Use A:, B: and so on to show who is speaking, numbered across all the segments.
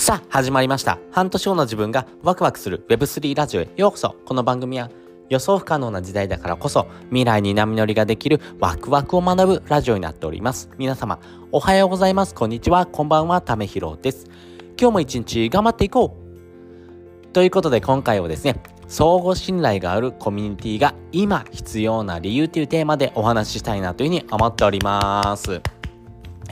A: さあ、始まりました。半年後の自分がワクワクする Web3 ラジオへようこそ。この番組は予想不可能な時代だからこそ未来に波乗りができるワクワクを学ぶラジオになっております。皆様、おはようございます。こんにちは。こんばんは。ためひろです。今日も一日頑張っていこうということで今回はですね、相互信頼があるコミュニティが今必要な理由というテーマでお話ししたいなというふうに思っております。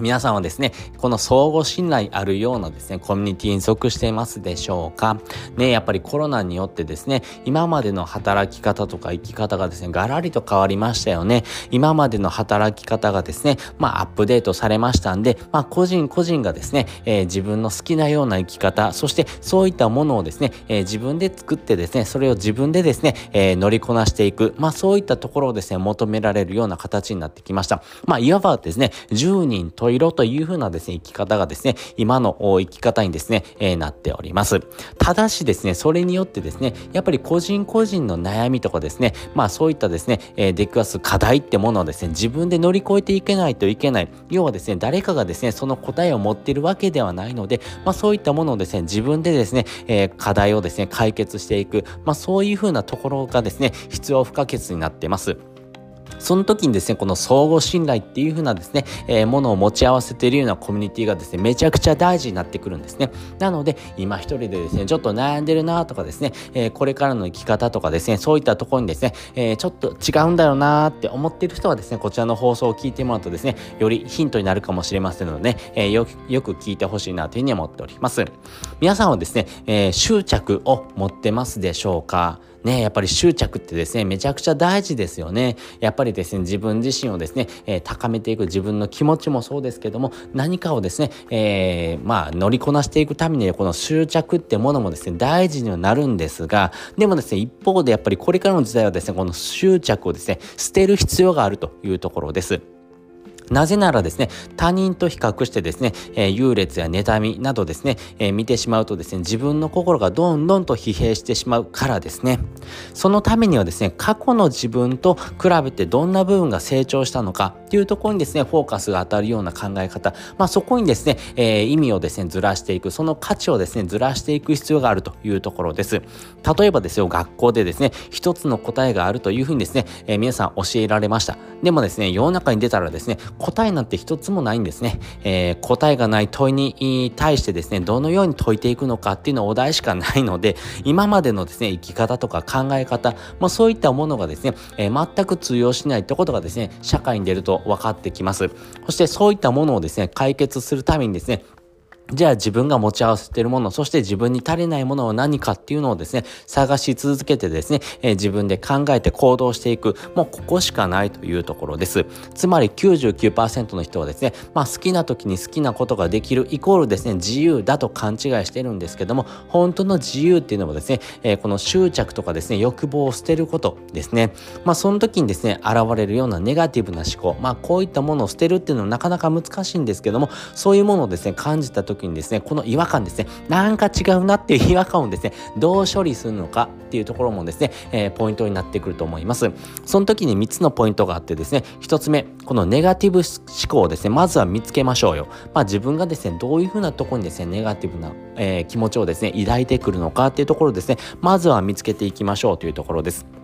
A: 皆さんはですね、この相互信頼あるようなですね、コミュニティに属していますでしょうか？ね、やっぱりコロナによってですね、今までの働き方とか生き方がですね、ガラリと変わりましたよね。今までの働き方がですね、まあアップデートされましたんで、まあ個人個人がですね、えー、自分の好きなような生き方、そしてそういったものをですね、えー、自分で作ってですね、それを自分でですね、えー、乗りこなしていく、まあそういったところをですね、求められるような形になってきました。まあいわばですね、10人と色というふうなですね、生き方がですね、今の生き方にですね、えー、なっております。ただしですね、それによってですね、やっぱり個人個人の悩みとかですね、まあそういったですね、えー、出くわす課題ってものをですね、自分で乗り越えていけないといけない。要はですね、誰かがですね、その答えを持っているわけではないので、まあそういったものをですね、自分でですね、えー、課題をですね、解決していく。まあそういうふうなところがですね、必要不可欠になってます。その時にですね、この相互信頼っていう風なですね、えー、ものを持ち合わせているようなコミュニティがですね、めちゃくちゃ大事になってくるんですね。なので、今一人でですね、ちょっと悩んでるなとかですね、えー、これからの生き方とかですね、そういったところにですね、えー、ちょっと違うんだよなって思っている人はですね、こちらの放送を聞いてもらうとですね、よりヒントになるかもしれませんのでね、えー、よよく聞いてほしいなというふうに思っております。皆さんはですね、え執着を持ってますでしょうか？ね、やっぱり執着ってですね、めちゃくちゃ大事ですよね。やっぱりですね、自分自身をですね、えー、高めていく自分の気持ちもそうですけども、何かをですね、えー、まあ、乗りこなしていくために、この執着ってものもですね、大事にはなるんですが、でもですね、一方でやっぱりこれからの時代はですね、この執着をですね、捨てる必要があるというところです。なぜならですね、他人と比較してですね、えー、優劣や妬みなどですね、えー、見てしまうとですね、自分の心がどんどんと疲弊してしまうからですね。そのためにはですね、過去の自分と比べてどんな部分が成長したのかっていうところにですね、フォーカスが当たるような考え方、まあそこにですね、えー、意味をですね、ずらしていく、その価値をですね、ずらしていく必要があるというところです。例えばですよ、学校でですね、一つの答えがあるというふうにですね、えー、皆さん教えられました。でもですね、世の中に出たらですね、答えなんて一つもないんですね。えー、答えがない問いに対してですね、どのように解いていくのかっていうのはお題しかないので、今までのですね、生き方とか考え方、まあ、そういったものがですね、え、全く通用しないってことがですね、社会に出ると分かってきます。そしてそういったものをですね、解決するためにですね、じゃあ自分が持ち合わせているもの、そして自分に足りないものは何かっていうのをですね、探し続けてですね、えー、自分で考えて行動していく、もうここしかないというところです。つまり99%の人はですね、まあ好きな時に好きなことができるイコールですね、自由だと勘違いしてるんですけども、本当の自由っていうのもですね、えー、この執着とかですね、欲望を捨てることですね。まあその時にですね、現れるようなネガティブな思考、まあこういったものを捨てるっていうのはなかなか難しいんですけども、そういうものをですね、感じた時時にですね、この違和感ですね、なんか違うなっていう違和感をですね、どう処理するのかっていうところもですね、えー、ポイントになってくると思います。その時に3つのポイントがあってですね、1つ目、このネガティブ思考をですね、まずは見つけましょうよ。まあ自分がですね、どういうふうなとこにですね、ネガティブな、えー、気持ちをですね、抱いてくるのかっていうところですね、まずは見つけていきましょうというところです。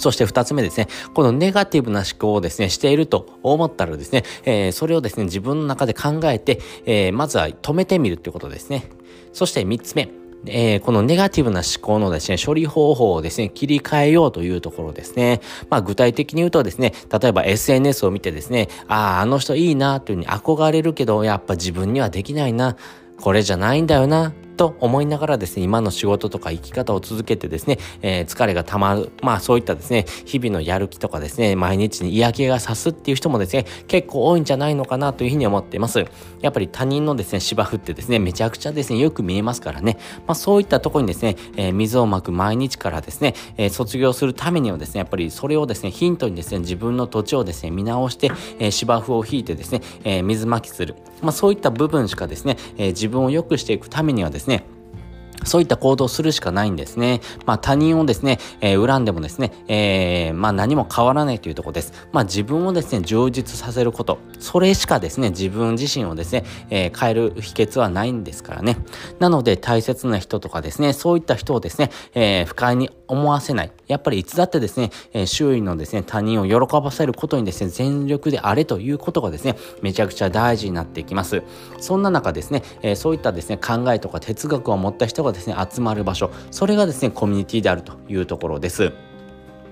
A: そして二つ目ですね、このネガティブな思考をですね、していると思ったらですね、えー、それをですね、自分の中で考えて、えー、まずは止めてみるってことですね。そして三つ目、えー、このネガティブな思考のですね、処理方法をですね、切り替えようというところですね。まあ具体的に言うとですね、例えば SNS を見てですね、ああ、あの人いいなというふうに憧れるけど、やっぱ自分にはできないな、これじゃないんだよな、と思いながらですね、今の仕事とか生き方を続けてですね、えー、疲れが溜まる、まあそういったですね、日々のやる気とかですね、毎日に嫌気がさすっていう人もですね、結構多いんじゃないのかなというふうに思っています。やっぱり他人のですね、芝生ってですね、めちゃくちゃですね、よく見えますからね、まあそういったところにですね、えー、水をまく毎日からですね、えー、卒業するためにはですね、やっぱりそれをですね、ヒントにですね、自分の土地をですね、見直して、えー、芝生を引いてですね、えー、水まきする。まあそういった部分しかですね、えー、自分を良くしていくためにはですね、そういった行動するしかないんですね。まあ他人をですね、えー、恨んでもですね、えー、まあ何も変わらないというところです。まあ自分をですね、充実させること。それしかですね、自分自身をですね、えー、変える秘訣はないんですからね。なので大切な人とかですね、そういった人をですね、え、不快に思わせない。やっぱりいつだってですね、え、周囲のですね、他人を喜ばせることにですね、全力であれということがですね、めちゃくちゃ大事になっていきます。そんな中ですね、え、そういったですね、考えとか哲学を持った人がですね、集まる場所、それがですね、コミュニティであるというところです。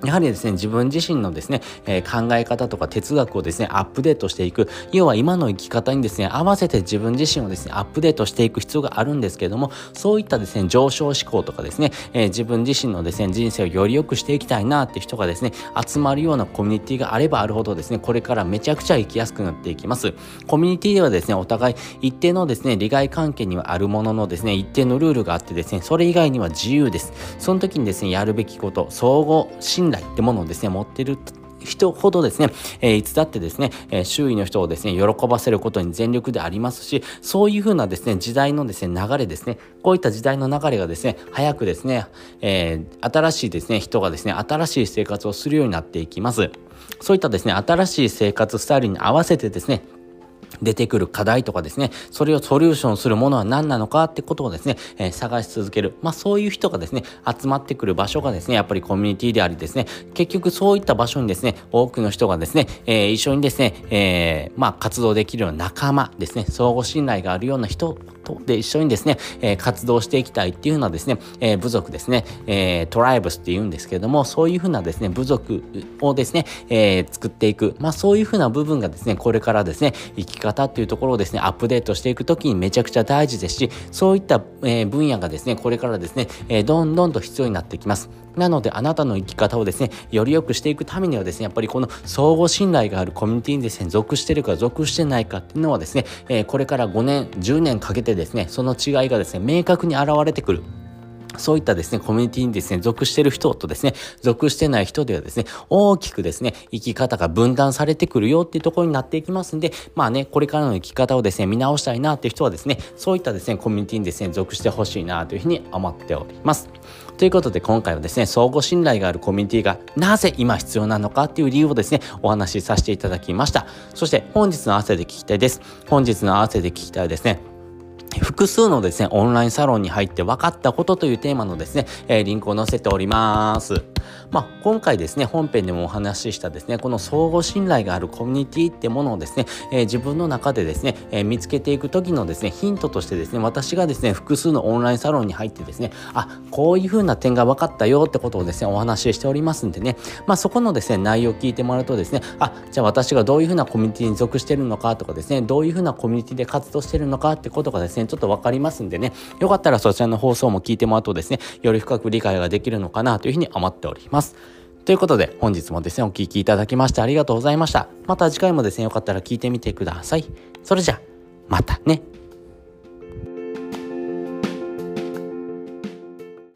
A: やはりですね、自分自身のですね、えー、考え方とか哲学をですね、アップデートしていく。要は今の生き方にですね、合わせて自分自身をですね、アップデートしていく必要があるんですけれども、そういったですね、上昇志向とかですね、えー、自分自身のですね、人生をより良くしていきたいなって人がですね、集まるようなコミュニティがあればあるほどですね、これからめちゃくちゃ生きやすくなっていきます。コミュニティではですね、お互い一定のですね、利害関係にはあるもののですね、一定のルールがあってですね、それ以外には自由です。その時にですね、やるべきこと、相互信頼ってものをですね、持ってる人ほどですね、えー、いつだってですね、えー、周囲の人をですね、喜ばせることに全力でありますし、そういうふうなですね、時代のですね、流れですね、こういった時代の流れがですね、早くですね、えー、新しいですね、人がですね、新しい生活をするようになっていきます。そういったですね、新しい生活スタイルに合わせてですね、出てくる課題とかですね、それをソリューションするものは何なのかってことをですね、えー、探し続ける。まあそういう人がですね、集まってくる場所がですね、やっぱりコミュニティでありですね、結局そういった場所にですね、多くの人がですね、えー、一緒にですね、えー、まあ活動できるような仲間ですね、相互信頼があるような人とで一緒にですね、えー、活動していきたいっていうのはですね、えー、部族ですね、えー、トライブスって言うんですけれども、そういうふうなですね、部族をですね、えー、作っていく。まあそういうふうな部分がですね、これからですね、生きき方っていうところをですね、アップデートしていくときにめちゃくちゃ大事ですし、そういった、え、分野がですね、これからですね、え、どんどんと必要になってきます。なので、あなたの生き方をですね、より良くしていくためにはですね、やっぱりこの相互信頼があるコミュニティにですね、属してるか属してないかっていうのはですね、え、これから5年、10年かけてですね、その違いがですね、明確に現れてくる。そういったですね、コミュニティにですね、属してる人とですね、属してない人ではですね、大きくですね、生き方が分断されてくるよっていうところになっていきますんで、まあね、これからの生き方をですね、見直したいなっていう人はですね、そういったですね、コミュニティにですね、属してほしいなというふうに思っております。ということで今回はですね、相互信頼があるコミュニティがなぜ今必要なのかっていう理由をですね、お話しさせていただきました。そして本日の汗で聞きたいです。本日の汗で聞きたいですね。複数のですね、オンラインサロンに入って分かったことというテーマのですね、えー、リンクを載せております。まあ、今回ですね、本編でもお話ししたですね、この相互信頼があるコミュニティってものをですね、えー、自分の中でですね、えー、見つけていく時のですね、ヒントとしてですね、私がですね、複数のオンラインサロンに入ってですね、あ、こういう風な点が分かったよってことをですね、お話ししておりますんでね、まあ、そこのですね、内容を聞いてもらうとですね、あ、じゃあ私がどういう風なコミュニティに属してるのかとかですね、どういう風なコミュニティで活動してるのかってことがですね、ちょっと分かりますんでね、よかったらそちらの放送も聞いてもらうとですね、より深く理解ができるのかなというふうに思っております。ということで、本日もですね、お聴きいただきましてありがとうございました。また次回もですね、よかったら聞いてみてください。それじゃ、またね。